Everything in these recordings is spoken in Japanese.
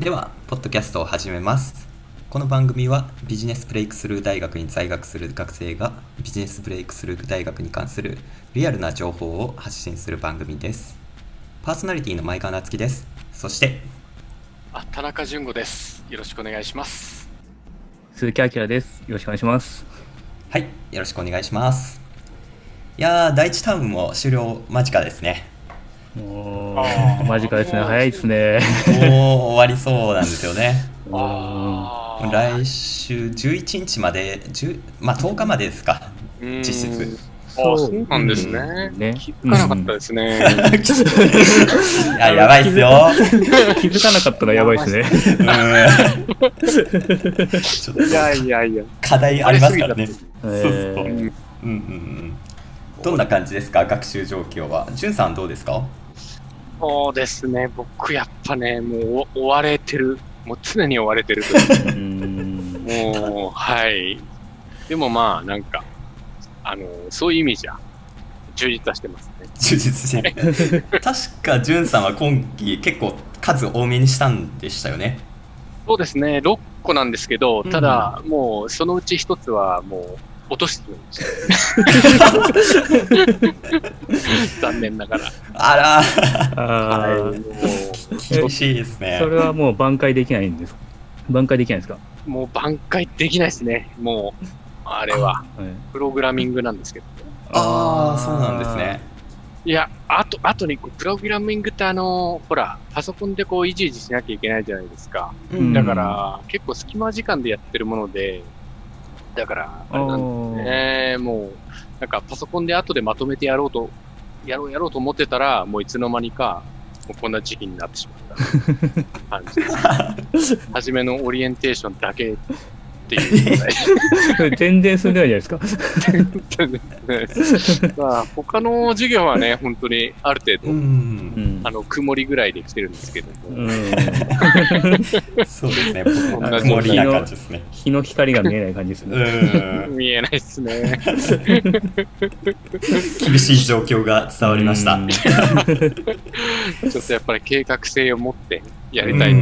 では、ポッドキャストを始めます。この番組はビジネスブレイクスルー大学に在学する学生がビジネスブレイクスルー大学に関するリアルな情報を発信する番組です。パーソナリティの前川夏樹です。そして、あ田中淳吾です。よろしくお願いします。鈴木明です。よろしくお願いします。はい、よろしくお願いします。いやー、第一ターンも終了間近ですね。間近ですね。早いですね。もう終わりそうなんですよね。来週11日まで、10まあ10日までですか。実質あそうなんですね。うんね気づかなかったですね。いや、やばいっすよ。気づかなかったらやばいですね。うんちょっといやいやいや。課題ありますからね。そうそう。えうんーうんうん。どんな感じですか、学習状況は。じゅんさんどうですか？そうですね。僕やっぱね、もう追われてる。もう常に追われてる もう、はい。でもまあ、なんか、あの、そういう意味じゃ、充実はしてますね。充実してる。確か、じゅんさんは今期結構数多めにしたんでしたよね。そうですね。6個なんですけど、うんただ、もう、そのうち1つは、もう、落としてるんですよ。残念ながら。あらあーはい、もー、厳しいですねそ。れはもう挽回できないんですか？挽回できないんですか？う、もう挽回できないですね。もう、あれは、はいプログラミングなんですけど。ああ、そうなんですね。。いや、あと、あとに、こうプログラミングってあの、ほら、パソコンでこう、いじいじしなきゃいけないじゃないですか。うんだから、結構隙間時間でやってるもので、だから、あれなんですね、もう、なんかパソコンで後でまとめてやろうと、やろうやろうと思ってたら、もういつの間にか、もうこんな時期になってしまった。感じです。初めのオリエンテーションだけっていう。全然進んでないじゃないですか。まあ、他の授業はね、本当にある程う。度、あの、曇りぐらいで来てるんですけども、うん そうですね。曇りな感じですね。日の光が見えない感じですうね。ん。見えないっすね。厳しい状況が伝わりました。うん ちょっとやっぱり計画性を持ってやりたい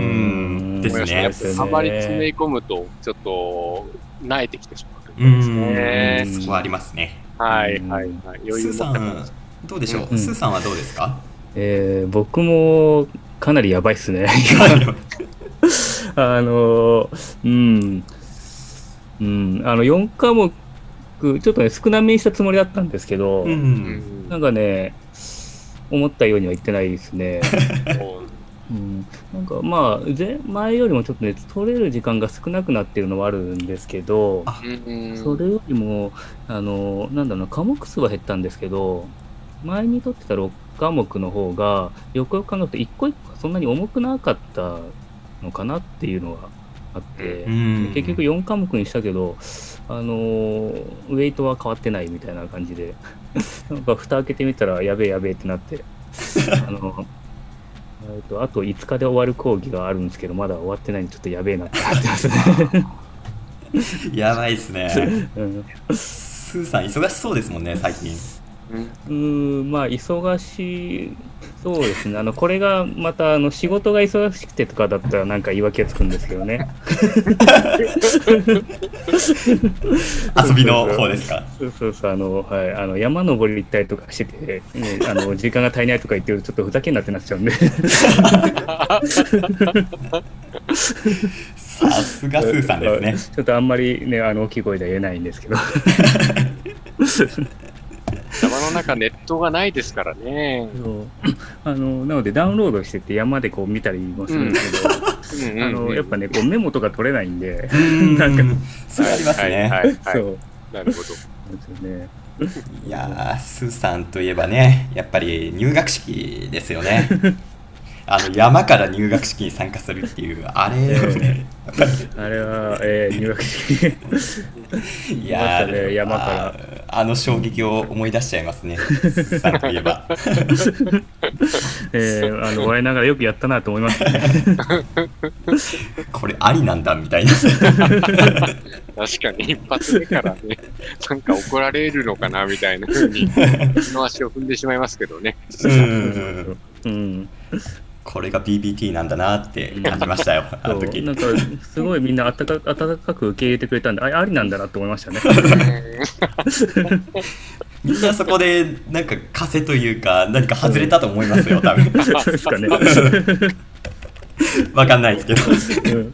ですねあまり詰め込むと、ちょっと、慣れてきてしまう。うんねそこはありますね。はいはいはい。余裕スーさ。ん、どうでしょう、うんスーさんはどうですか？えー僕もかなりやばいっすね。あの、うん、うん、あの、4科目、ちょっとね、少なめにしたつもりだったんですけど、う。うんんなんかね、思ったようにはいってないですね。もうん、なんかまあ、前前よりもちょっとね、取れる時間が少なくなってるのはあるんですけど、それよりも、あの、なんだろうな、科目数は減ったんですけど、前に取ってた6科目の方が、よくよく考えると、一個一個がそんなに重くなかったのかなっていうのがあって、うん。結局4科目にしたけど、あのーウェイトは変わってないみたいな感じで、なんか蓋開けてみたら、やべえやべえってなって、あの、えっとあと5日で終わる講義があるんですけど、まだ終わってないんで、ちょっとやべえなってなってますね。やばいっすね。うんスーさん、忙しそうですもんね、最近。うん、まあ、忙しい、そうですね、あのこれがまたあの仕事が忙しくてとかだったら、なんか言い訳つくんですけどね。遊びの方ですか？そうそうそう、あの、はい、あの山登り行ったりとかしてて、ね、あの時間が足りないとか言ってると、ちょっとふざけんなってなっちゃうんで。さすがスーさんですね。ちょっとあんまりね、あの大きい声では言えないんですけど。山の中ネットがないですからね。そう あのなので、ダウンロードしてて、山でこう見たりもするんですけど、うんうんあのやっぱね、こうメモとか取れないんで、うんなんかそれありますはいね。はいはい。そうなるほど。ですよね。いやー、スーさんといえばね、やっぱり入学式ですよね。あの山から入学式に参加するっていう、あれをね、あれは、えー入学式。いやね山からああの衝撃を思い出しちゃいますね、さんといえば。えー、あの我ながらよくやったなと思いますね。これありなんだみたいな。確かに一発目からね、なんか怒られるのかなみたいな風に、二の足を踏んでしまいますけどね。うんうん。これが BBT なんだなって感じましたよ、あの時。なんかすごいみんなあったか温かく受け入れてくれたんであありなんだなって思いましたね。みんなそこでなんか風というか何か外れたと思いますよ、多分。ですかね。わかんないですけど。うん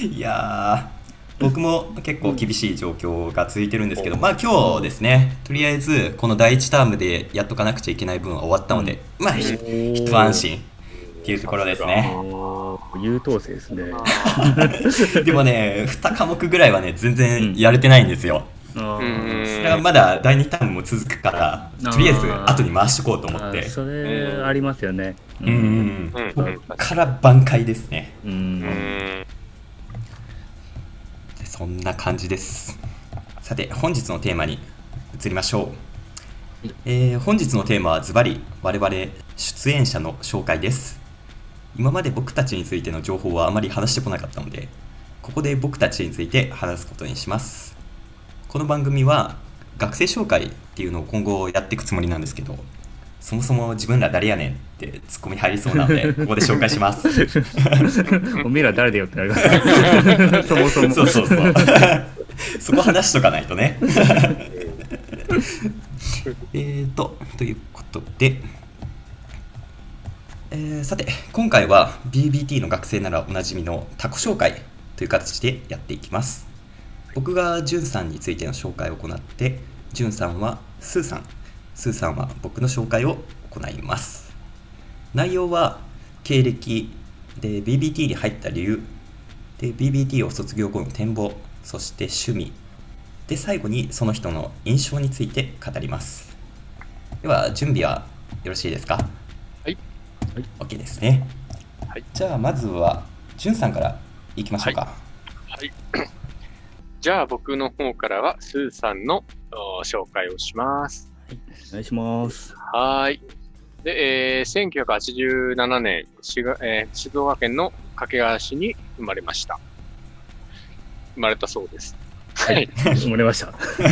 いやー、僕も結構厳しい状況が続いてるんですけど、まあ今日ですね、とりあえずこの第1タームでやっとかなくちゃいけない分は終わったので、まあひ一安心っていうところですね。優等生ですね。でもね、2科目ぐらいはね、全然やれてないんですよ。それはまだ第2タームも続くから、とりあえず後に回しとこうと思あって。それありますよね。うんうんから挽回ですね。うんそんな感じです。さて本日のテーマに移りましょう、えー本日のテーマはズバリ我々出演者の紹介です。今まで僕たちについての情報はあまり話してこなかったのでここで僕たちについて話すことにします。この番組は学生紹介っていうのを今後やっていくつもりなんですけどそもそも自分ら誰やねんってツッコミ入りそうなので ここで紹介します おめえら誰だよってなります。そもそも。そうそうそう。そこ話しとかないとね。えーと、ということで、えーさて、今回は BBT の学生ならおなじみのタコ紹介という形でやっていきます。僕がジュンさんについての紹介を行って、ジュンさんはスーさん、スーさんは僕の紹介を行います。内容は経歴で BBT に入った理由で BBT を卒業後の展望そして趣味で最後にその人の印象について語ります。では準備はよろしいですか？はい。はい。OK ですね。はい。じゃあまずはじゅんさんからいきましょうか、はい。じゃあ僕の方からはスーさんのお紹介をします。お願いします。はーい。で、えー1987年、しがえー静岡県の掛川市に生まれました。生まれたそうです。はい。生まれました。え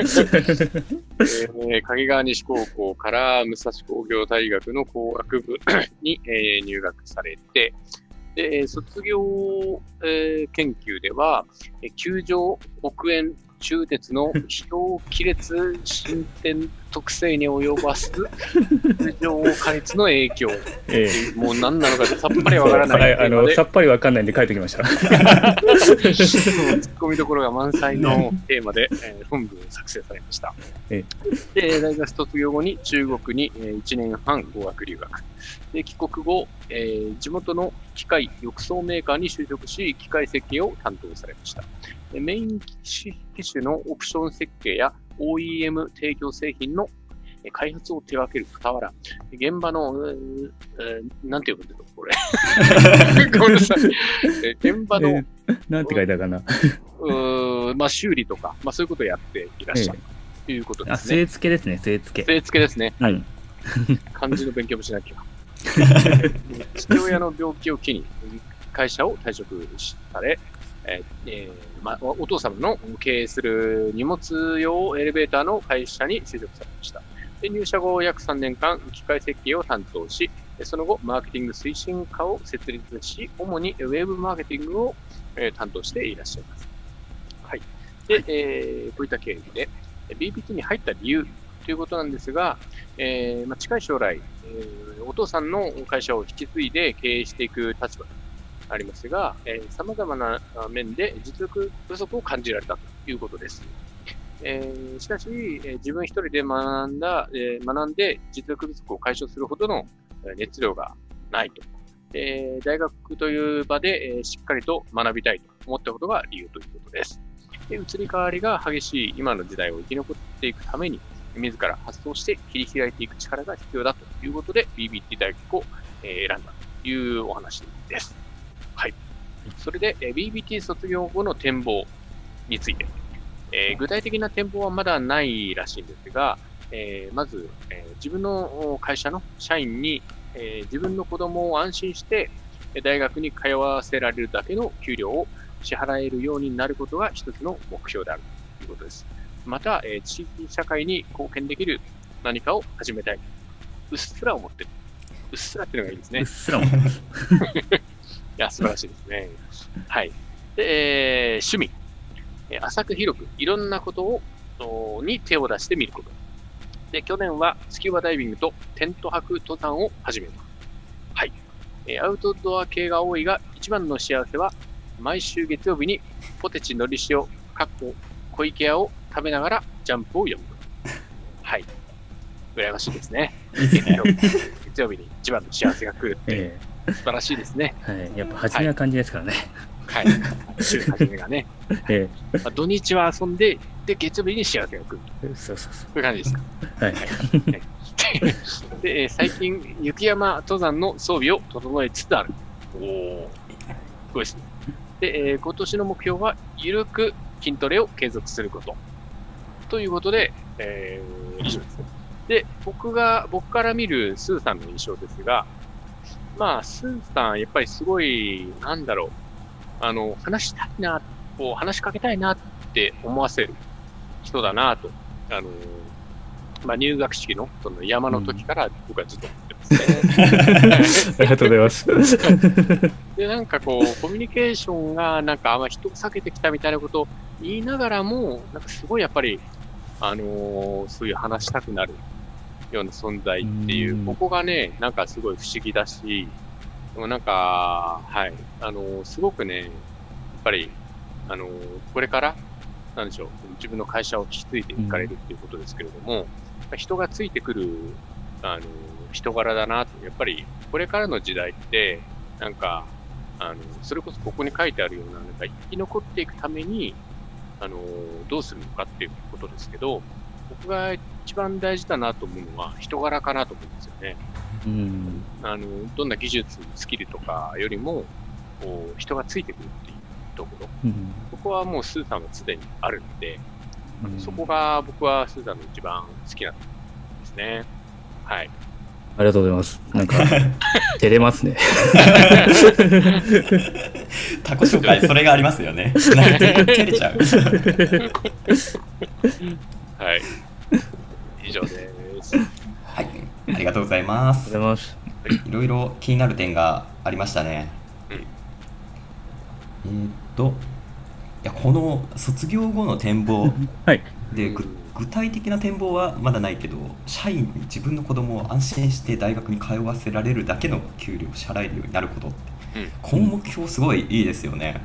ー掛川西高校から武蔵工業大学の工学部に、えー入学されて、で、えー卒業、えー研究では、えー球状黒煙中鉄の非常亀裂進展特性に及ばす球状加熱の影響。えもう何なのかさっぱりわからないはい、あの、さっぱりわかんないんで書いておきました。ツッコミどころが満載のテーマで、えー本文を作成されましたえ。で、大学卒業後に中国に、えー1年半語学留学。で、帰国後、えー地元の機械浴槽メーカーに就職し、機械設計を担当されました。でメイン機種のオプション設計や OEM 提供製品のえー開発を手掛ける傍ら、現場の、えーえーなんて読むんだろう、これ。ごめんなさい。えー現場の、えなんて書いたかな。うーまあ、修理とか、まあ、そういうことをやっていらっしゃるということであ、すね。据え付けですね、据え付け。据え付けですね。うん。漢字の勉強もしなきゃ。父親の病気を機に会社を退職され、えーえーまあ、おお父様の経営する荷物用エレベーターの会社に就職されました。で入社後約3年間、機械設計を担当し、でその後、マーケティング推進課を設立し、主にウェブマーケティングを、えー担当していらっしゃいます。はい。で、えーこういった経緯で、えー BPT に入った理由ということなんですが、えーまあ、近い将来、えーお父さんの会社を引き継いで経営していく立場がありますが、さまざまな面で実力不足を感じられたということです。えーしかし、え自分一人で学んだ、えー学んで実力不足を解消するほどの熱量がないと。えー大学という場で、えーしっかりと学びたいと思ったことが理由ということです。で移り変わりが激しい今の時代を生き残っていくために、自ら発想して切り開いていく力が必要だということで、BBT 大学を、え選んだというお話です。それで、BBT 卒業後の展望について、えー具体的な展望はまだないらしいんですが、えーまず、えー自分の会社の社員に、え自分の子供を安心して大学に通わせられるだけの給料を支払えるようになることが一つの目標であるということです。また、え地域社会に貢献できる何かを始めたい。うっすら思ってるうっすらっていうのがいいですね。うっすらも。い や、素晴らしいですね。はい。で、えー趣味。えー浅く広く、いろんなことを、おに手を出してみること。で、去年はスキューバダイビングとテント泊登山を始めた。はい。えーアウトドア系が多いが、一番の幸せは、毎週月曜日にポテチのり塩、かっこ小池屋を食べながらジャンプを読むこと。はい。羨ましいですね。いいですね。月曜日に一番の幸せが来るって、え素晴らしいですね。えはい。やっぱ初めは感じですからね。はい。週初めがね。えまあ、土日は遊んで、で、月曜日に幸せが来るそうそうそこういう感じですか。う。はい。で、えー最近、雪山登山の装備を整えつつある。おお。すごいですね。で、えー今年の目標は、ゆるく筋トレを継続すること。ということで、えー以上ですね。で、僕が、僕から見るスーさんの印象ですが、まあ、スーさん、やっぱりすごい、なんだろう、あの、話したいな、こう、話しかけたいなって思わせる人だなと、あの、まあ、入学式のその山の時から僕はずっと思ってますね。ありがとうございます。で、なんかこう、コミュニケーションが、なんかあんま人を避けてきたみたいなことを言いながらも、なんかすごいやっぱり、あのーそういう話したくなるような存在っていうう、ん。ここがね、なんかすごい不思議だし、でもなんか、はい、あのーすごくね、やっぱり、あのーこれから、なんでしょう、自分の会社を引き継いでいかれるっていうことですけれども、人がついてくる、あのー人柄だなと、やっぱり、これからの時代って、なんか、あの、それこそここに書いてあるような、なんか生き残っていくために、あの、どうするのかっていうことですけど、僕が一番大事だなと思うのは人柄かなと思うんですよね。うん。あの、どんな技術、スキルとかよりも、こう、人がついてくるっていうところ。うん。そこはもうスーさんはすでにあるので、うんそこが僕はスーさんの一番好きなところですね。はい。ありがとうございます。なんか、照れますね。タコ紹介、それがありますよね。なんか照れちゃう。はい。以上です。はい、ありがとうございますありがとう。ございます。いろいろ気になる点がありましたね。うんえーっと、いやこの卒業後の展望 はい。でぐ具体的な展望はまだないけど、社員に自分の子供を安心して大学に通わせられるだけの給料を支払えるようになることって、うんこの目標すごいいいですよね。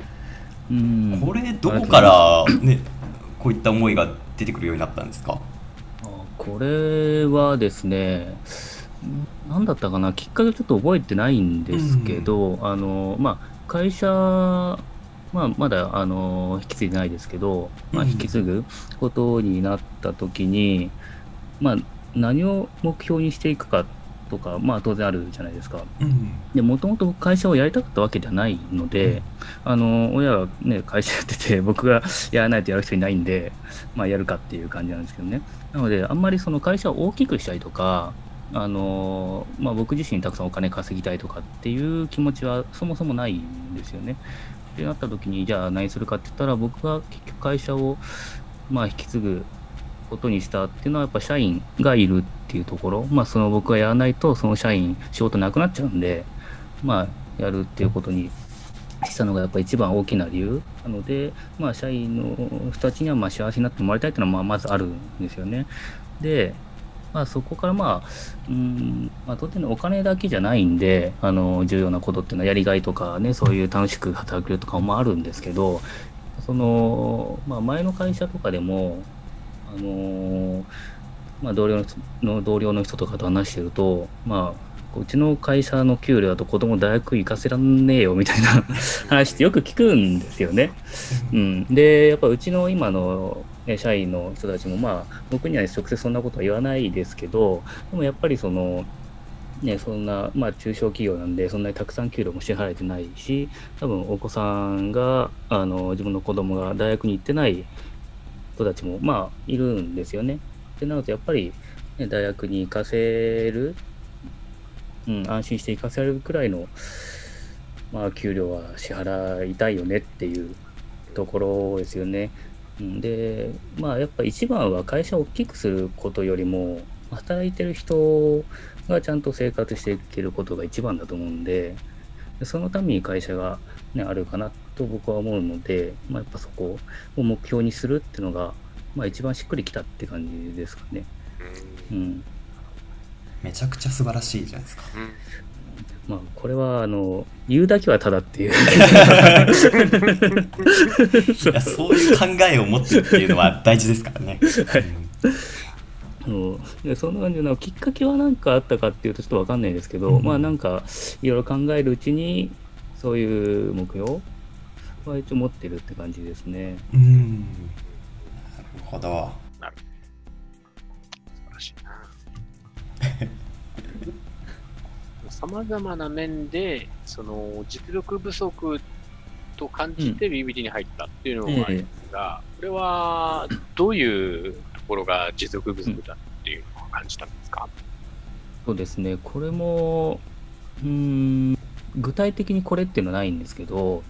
うん。これどこからねこういった思いが出てくるようになったんですか？あこれはですね、何だったかな、きっかけちょっと覚えてないんですけど、あのまあ、会社、まあ、まだあの引き継いでないですけど、まあ、うん引き継ぐことになった時に、まあ、何を目標にしていくかとか、まあ、当然あるじゃないですか。うんでもともと会社をやりたかったわけじゃないので、あの親は、ね、会社やってて 僕がやらないとやる人いないんで、まあ、やるかっていう感じなんですけどねなのであんまりその会社を大きくしたいとかあの、まあ、僕自身たくさんお金稼ぎたいとかっていう気持ちはそもそもないんですよね。ってなった時にじゃあ何するかって言ったら僕が結局会社を、まあ、引き継ぐことにしたっていうのはやっぱ社員がいるっていうところ、まあ、その僕がやらないとその社員仕事なくなっちゃうんで、まあ、やるっていうことにしたのがやっぱ一番大きな理由なので、まあ、社員の人たちにはま幸せになってもらいたいっていうのはままずあるんですよね。で、まあ、そこからまあ、うんまあ、当然お金だけじゃないんで、あの重要なことっていうのはやりがいとかね、そういう楽しく働けるとかもあるんですけど、その、まあ、前の会社とかでも、あのまあ、同僚の人の同僚の人とかと話してると、まあ、うちの会社の給料だと子供大学行かせらんねえよみたいな 話ってよく聞くんですよね。うん、で、やっぱうちの今の、社員の人たちも、まあ、僕には直接そんなことは言わないですけど、でもやっぱりその、ね、そんな、まあ、中小企業なんで、そんなにたくさん給料も支払えてないし、多分お子さんが、あの自分の子供が大学に行ってない人たちも、まあ、いるんですよね。でなので、やっぱり、ね、大学に行かせる、うん、安心して行かせるくらいの、まあ、給料は支払いたいよねっていうところですよね。で、まあ、やっぱ一番は会社を大きくすることよりも、働いてる人がちゃんと生活していけることが一番だと思うんで、そのために会社が、ね、あるかなっと僕は思うので、まあ、やっぱそこを目標にするっていうのが、まあ、一番しっくりきたって感じですかね。ううんん。めちゃくちゃ素晴らしいじゃないですか。うんまあ、これは、あの、言うだけはただっていう。いやそういう考えを持ってるっていうのは大事ですからね。そうでそんな感じのきっかけは何かあったかっていうとちょっと分かんないですけど、うんまあなんかいろいろ考えるうちにそういう目標は一応持ってるって感じですね。うん。うんなるほど。素晴らしいな。さまざまな面で、その実力不足と感じて BBT に入ったっていうのがありますが、これはどういうところが実力不足だっていうのを感じたんですか、そうですねこれもうーん具体的にこれっていうのはないんですけど、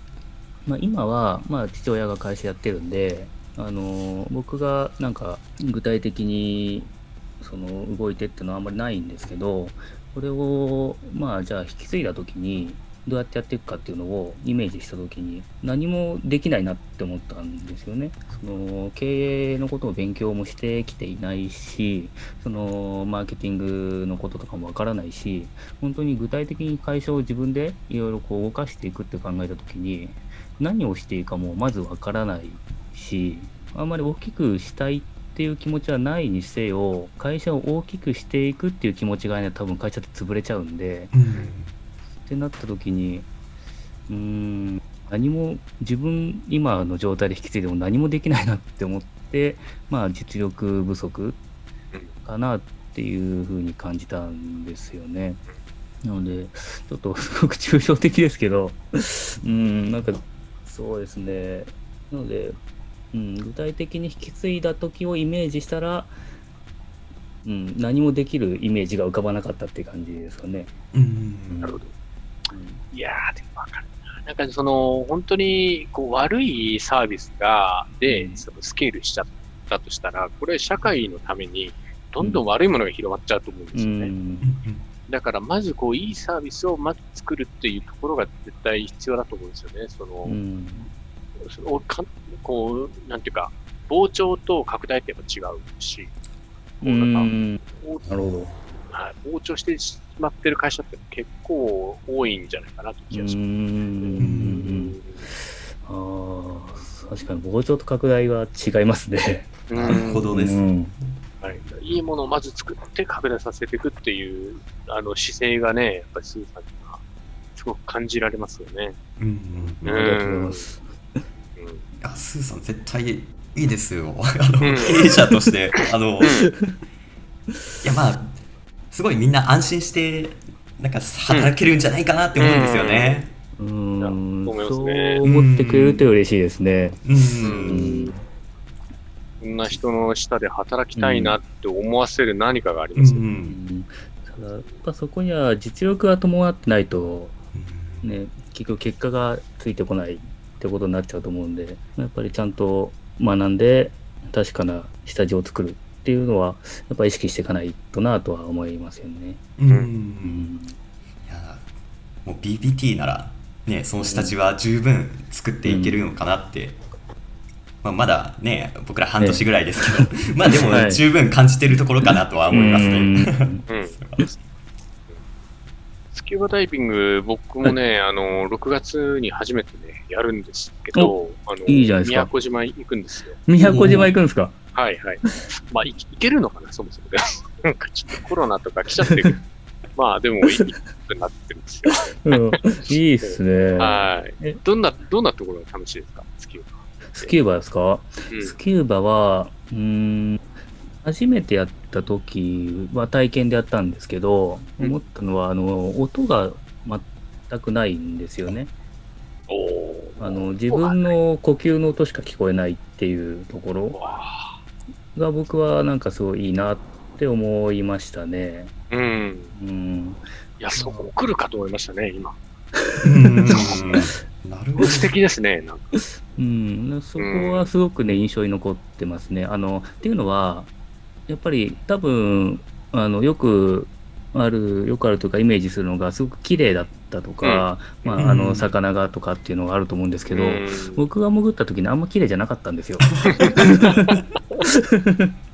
まあ、今は、まあ、父親が会社やってるんであの僕がなんか具体的にその動いてっていうのはあんまりないんですけどこれをまあじゃあ引き継いだ時にどうやってやっていくかっていうのをイメージした時に何もできないなって思ったんですよね。その経営のことを勉強もしてきていないしそのマーケティングのこととかもわからないし本当に具体的に会社を自分でいろいろこう動かしていくって考えた時に何をしていいかもまずわからないしあんまり大きくしたいっていう気持ちはないにせよ会社を大きくしていくっていう気持ちがね多分会社って潰れちゃうんでうんってなった時にうーん何も自分今の状態で引き継いでも何もできないなって思ってまあ実力不足かなっていうふうに感じたんですよね。なのでちょっとすごく抽象的ですけどうんなんかそうですねなので、うん、具体的に引き継いだ時をイメージしたら、うん、何もできるイメージが浮かばなかったっていう感じですかね。うんなるほど。いやー、でもわかるな。なんかその、本当にこう悪いサービスが、で、うんそのスケールしちゃったとしたら、これ社会のために、どんどん悪いものが広まっちゃうと思うんですうよね。んだから、まずこう、いいサービスをまず作るっていうところが絶対必要だと思うんですよね。その、うんそのかこう、なんていうか、膨張と拡大ってやっぱ違うし、こうなんなるほど。はい膨張してしまってる会社って結構多いんじゃないかなという気うがします。んああ確かに膨張と拡大は違いますね。うんなるほどです。うんはい、いいものをまず作って拡大させていくっていうあの姿勢がね、やっぱりスーさんにはすごく感じられますよね。うんうん。ありがとうございます。うん。あスーさん絶対いいですよ。あの、うん。経営者として あの、いやまあすごいみんな安心してなんか働けるんじゃないかなって思うんですよね。うん。う思いますそうね思ってくれると嬉しいですね。うん。うんそんな人の下で働きたいなって思わせる何かがありうますよ。ね。うん。ただやっぱそこには実力が伴ってないとうん。ね結局結果がついてこないってことになっちゃうと思うんでやっぱりちゃんと学んで確かな下地を作るっていうのはやっぱ意識していかないとなとは思いますよね。うん。うん。いやもう BPT ならねその下地は十分作っていけるのかなって、まあ、まだね僕ら半年ぐらいですけど、まあでもはい十分感じてるところかなとは思いますね。スキューバダイビング、僕もね、あの、6月に初めてね、やるんですけど、あの、いいじゃないですか宮古島行くんですよ。宮古島行くんですか？はいはい。まあ、い行けるのかな、そもそもで。なんかちょっとコロナとか来ちゃってる。まあ、でも、いいことになってるんですよ。うんいいっすね。はいえ。どんな、どんなところが楽しいですか、スキューバ。スキューバですか？うんスキューバは、うーん、初めてやった時は体験でやったんですけど、うん思ったのは、あの、音が全くないんですよね。あの、自分の呼吸の音しか聞こえないっていうところが僕はなんかすごいいいなって思いましたね。うん。うん。いや、そこ来るかと思いましたね、今。うんなるほど。素敵ですね、なんか。うん、そこはすごくね、印象に残ってますね。あの、っていうのは、やっぱり多分、あの、よくある、よくあるというか、イメージするのが、すごく綺麗だったとか、まあ、あうんの、魚がとかっていうのがあると思うんですけど、うん僕が潜った時にあんま綺麗じゃなかったんですよ。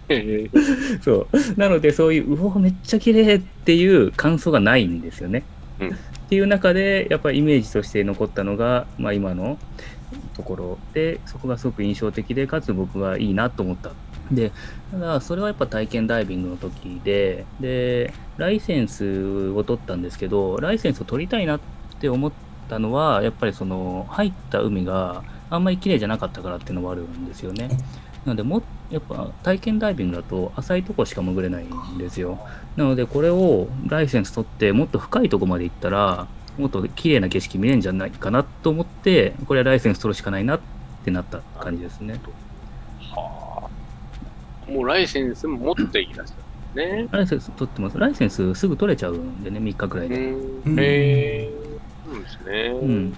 え そう。なので、そういう、うわ、めっちゃ綺麗っていう感想がないんですよね。うんっていう中で、やっぱりイメージとして残ったのが、まあ、今のところで、そこがすごく印象的で、かつ僕がいいなと思った。で、ただ、それはやっぱ体験ダイビングの時で、で、ライセンスを取ったんですけど、ライセンスを取りたいなって思ったのは、やっぱりその、入った海があんまり綺麗じゃなかったからっていうのもあるんですよね。なので、もやっぱ体験ダイビングだと浅いとこしか潜れないんですよ。なので、これをライセンス取って、もっと深いとこまで行ったら、もっと綺麗な景色見れるんじゃないかなと思って、これはライセンス取るしかないなってなった感じですね。はあ。もうライセンスも持っていらっしゃるね。ライセンス取ってます。ライセンスすぐ取れちゃうんでね、3日くらいで。うん。へえ。そうですね。うん。い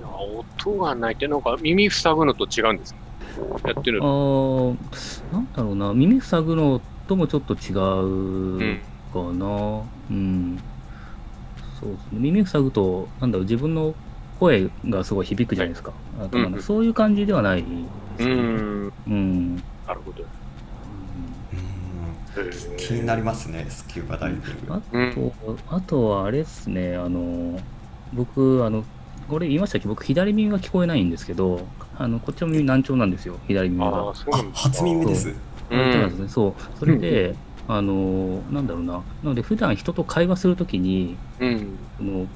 や音がないって、なんか耳塞ぐのと違うんですかやってるあー、なんだろうな、耳塞ぐのともちょっと違う。うんかな。うん。そうですね。耳塞ぐと、なんだろう、自分の声がすごい響くじゃないですか。あとなんだうんそういう感じではないですうね。ん。うん。なるほど。気になりますねスキューバダイビングあうん。と、あとはあれですね、あの、僕、あの、これ言いましたっけ？僕、左耳が聞こえないんですけど、あの、こっちの耳難聴なんですよ、左耳が。初耳ですうそうなんん。ですね。そう。それで、あの、なんだろうな。なので、普段人と会話するときに、うん。その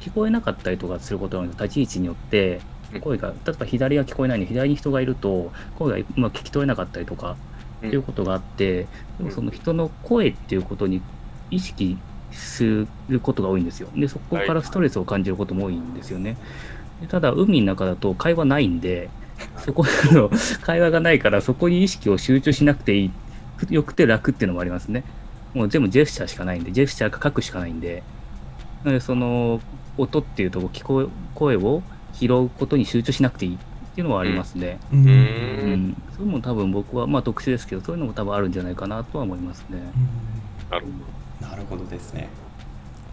聞こえなかったりとかすることがあるんです立ち位置によってうん声が例えば左が聞こえないのに左に人がいると声がうまく聞き取れなかったりとかうんっていうことがあって、でもその人の声っていうことに意識することが多いんですよでそこからストレスを感じることも多いんですよねでただ海の中だと会話ないんでそこの 会話がないからそこに意識を集中しなくていいよくて楽っていうのもありますねもう全部ジェスチャーしかないんでジェスチャーか書くしかないんでなのでその音っていうとこ聞こえ声を拾うことに集中しなくていいっていうのはありますね。うんううんん。それも多分僕はまあ特殊ですけどそういうのも多分あるんじゃないかなとは思いますね。なるほなるほどですね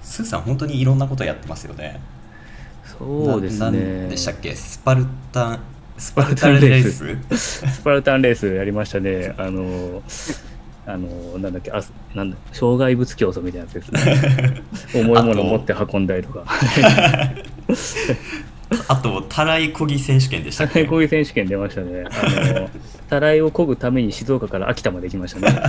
スーさん本当にいろんなことやってますよねそうですね。でしたっけ？スパルタンスパルタンレーススパルタンレースやりましたね。あのあのなんだっけ？あなんだ障害物競争みたいなやつですね。重いものを持って運んだりとか。あと たらいこぎ選手権でしたっけ？こういう選手権出ましたね。あのたらいを漕ぐために静岡から秋田まで行きましたね。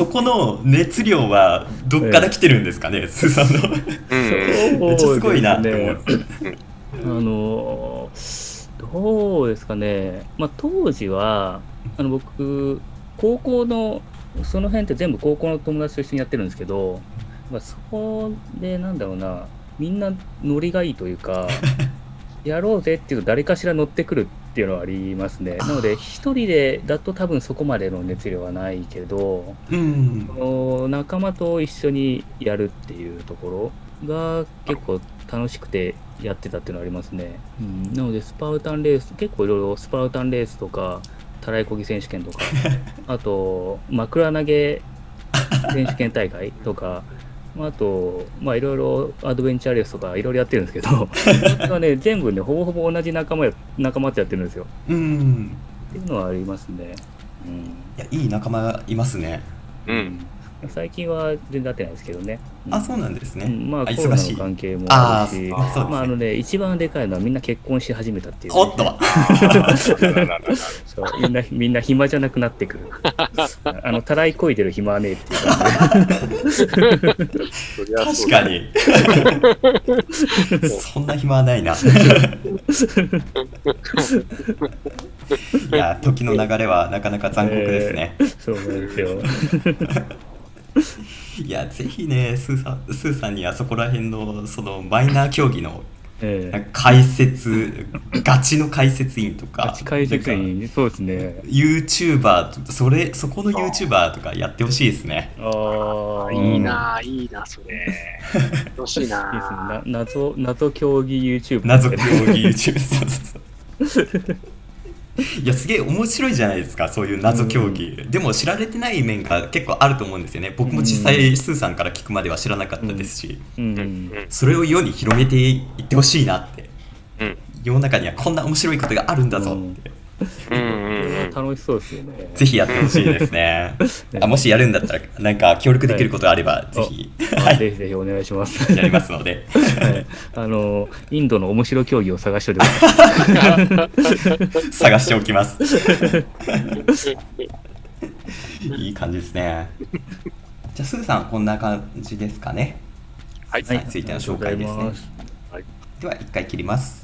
そこの熱量はどっから来てるんですかね、スーさんの。めっちゃすごいなって思う。あのどうですかね、まあ、当時はあの僕高校のその辺って全部高校の友達と一緒にやってるんですけど、まあ、そこでなんだろうな。みんなノリがいいというか やろうぜっていうと誰かしら乗ってくるっていうのはありますねなので一人でだと多分そこまでの熱量はないけどうんその仲間と一緒にやるっていうところが結構楽しくてやってたっていうのはありますね。うん、なのでスパルタンレース結構いろいろスパルタンレースとかたらいこぎ選手権とか あと枕投げ選手権大会とか。まああと、まあ、いろいろアドベンチャーレースとかいろいろやってるんですけど、それはね、全部ね、ほぼほぼ同じ仲間や仲間とやってるんですよ。うんっていうのはありますね。うんいやいい仲間いますねうん。最近は全然会ってないですけどね。うん。あそうなんですね、うん。まああコロナ忙しいの関係もあーあるし、あそうですね。まああのね、一番でかいのはみんな結婚し始めたっていう、おっと。そうみんなみんな暇じゃなくなってくる。あのたらいこいでる暇はねえっていう感じ確かに。そんな暇はないな。いや時の流れはなかなか残酷ですね、で。そうなんですよ。いやぜひねスーさんスーさんにあそこら辺のそのマイナー競技のええ。解説ガチの解説員とか。ガチ解説員、そうですね。YouTuber とそれそこの YouTuber とかやってほしいですね。ああ、いいなぁ、いいな、それ。楽しいいいで謎謎競技 YouTube 謎競技 YouTube そうそうそう いやすげえ面白いじゃないですかそういう謎競技、でも知られてない面が結構あると思うんですよね。僕も実際スーさんから聞くまでは知らなかったですし、うん。うん。うんそれを世に広めていってほしいなって。うん。世の中にはこんな面白いことがあるんだぞって、うんうんうん楽しそうですよね。ぜひやってほしいですね。あもしやるんだったらなんか協力できることがあれば、ぜひ、あぜひぜひお願いします。やりますので。はい。あのインドの面白競技を探しておいてください。探しておきます。いい感じですね。じゃあスーさんこんな感じですかね。はい。はいについての紹介ですね。ありがとうございでは一回切ります